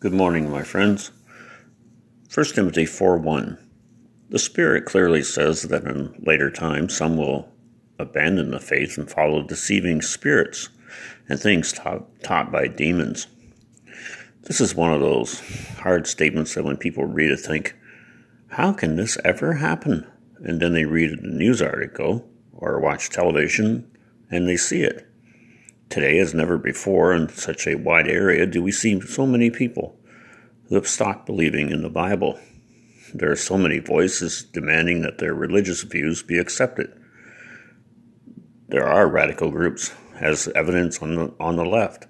Good morning, my friends. 1 Timothy 4 1. The Spirit clearly says that in later times some will abandon the faith and follow deceiving spirits and things taught, taught by demons. This is one of those hard statements that when people read it think, how can this ever happen? And then they read a news article or watch television and they see it. Today, as never before, in such a wide area, do we see so many people who have stopped believing in the Bible. There are so many voices demanding that their religious views be accepted. There are radical groups, as evidence on the, on the left,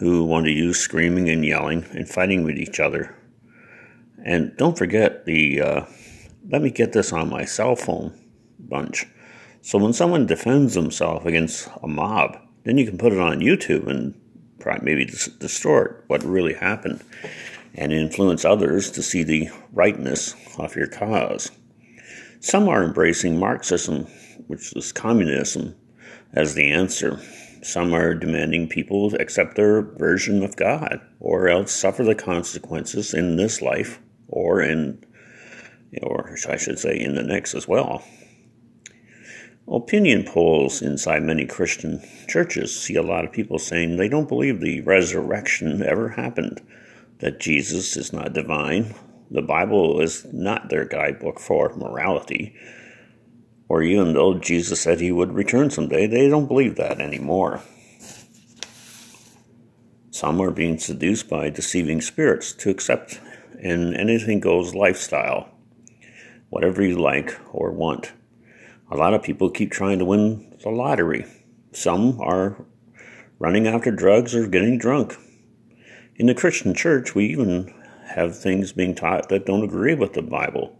who want to use screaming and yelling and fighting with each other. And don't forget the uh, let me get this on my cell phone bunch. So when someone defends themselves against a mob, then you can put it on YouTube and maybe distort what really happened and influence others to see the rightness of your cause. Some are embracing Marxism, which is communism, as the answer. Some are demanding people accept their version of God, or else suffer the consequences in this life, or in, or I should say, in the next as well. Opinion polls inside many Christian churches see a lot of people saying they don't believe the resurrection ever happened, that Jesus is not divine, the Bible is not their guidebook for morality, or even though Jesus said he would return someday, they don't believe that anymore. Some are being seduced by deceiving spirits to accept an anything goes lifestyle, whatever you like or want. A lot of people keep trying to win the lottery. Some are running after drugs or getting drunk. In the Christian church, we even have things being taught that don't agree with the Bible.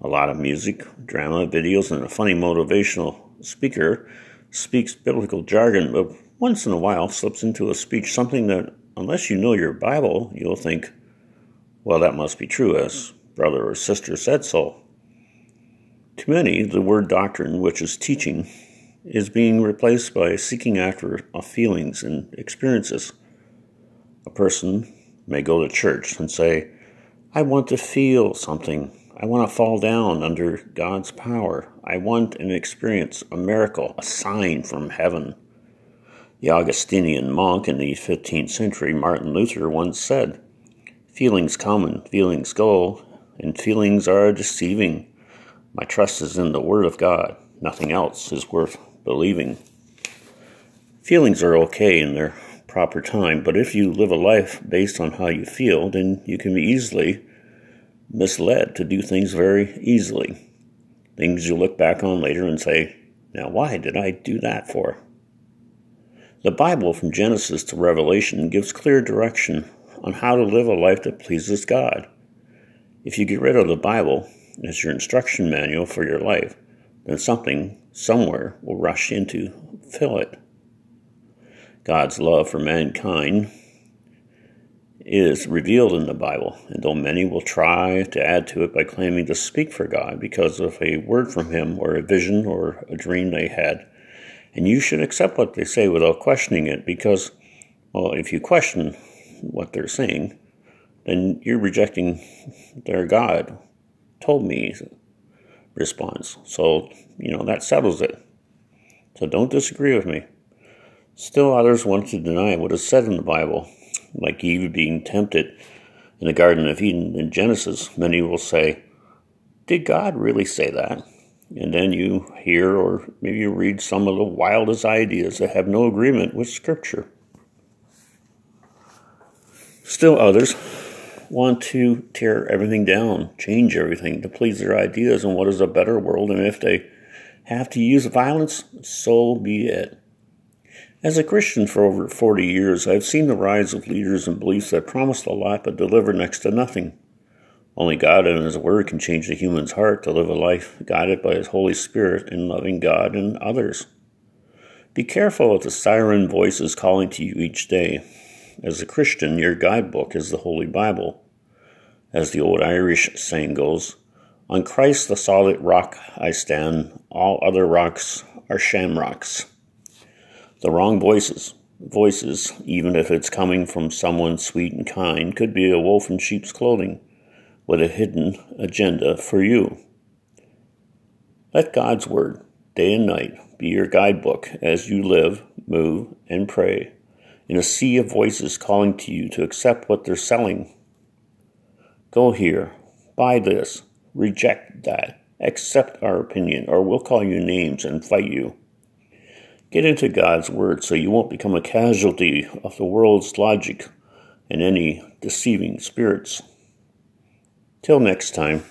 A lot of music, drama, videos, and a funny motivational speaker speaks biblical jargon, but once in a while slips into a speech something that, unless you know your Bible, you'll think, well, that must be true, as brother or sister said so. To many, the word doctrine, which is teaching, is being replaced by seeking after feelings and experiences. A person may go to church and say, I want to feel something. I want to fall down under God's power. I want an experience, a miracle, a sign from heaven. The Augustinian monk in the 15th century, Martin Luther, once said, Feelings come and feelings go, and feelings are deceiving. My trust is in the Word of God. Nothing else is worth believing. Feelings are okay in their proper time, but if you live a life based on how you feel, then you can be easily misled to do things very easily. Things you look back on later and say, now why did I do that for? The Bible, from Genesis to Revelation, gives clear direction on how to live a life that pleases God. If you get rid of the Bible, as your instruction manual for your life, then something somewhere will rush in to fill it. God's love for mankind is revealed in the Bible, and though many will try to add to it by claiming to speak for God because of a word from Him or a vision or a dream they had, and you should accept what they say without questioning it because, well, if you question what they're saying, then you're rejecting their God told me response. So, you know, that settles it. So don't disagree with me. Still, others want to deny what is said in the Bible, like Eve being tempted in the Garden of Eden in Genesis. Many will say, Did God really say that? And then you hear or maybe you read some of the wildest ideas that have no agreement with Scripture. Still, others want to tear everything down, change everything to please their ideas on what is a better world, and if they have to use violence, so be it. As a Christian for over 40 years, I've seen the rise of leaders and beliefs that promised a lot but deliver next to nothing. Only God and His Word can change the human's heart to live a life guided by His Holy Spirit in loving God and others. Be careful of the siren voices calling to you each day. As a Christian, your guidebook is the Holy Bible. As the old Irish saying goes, on Christ the solid rock I stand, all other rocks are shamrocks. The wrong voices, voices, even if it's coming from someone sweet and kind, could be a wolf in sheep's clothing with a hidden agenda for you. Let God's Word, day and night, be your guidebook as you live, move, and pray in a sea of voices calling to you to accept what they're selling. Go here, buy this, reject that, accept our opinion, or we'll call you names and fight you. Get into God's Word so you won't become a casualty of the world's logic and any deceiving spirits. Till next time.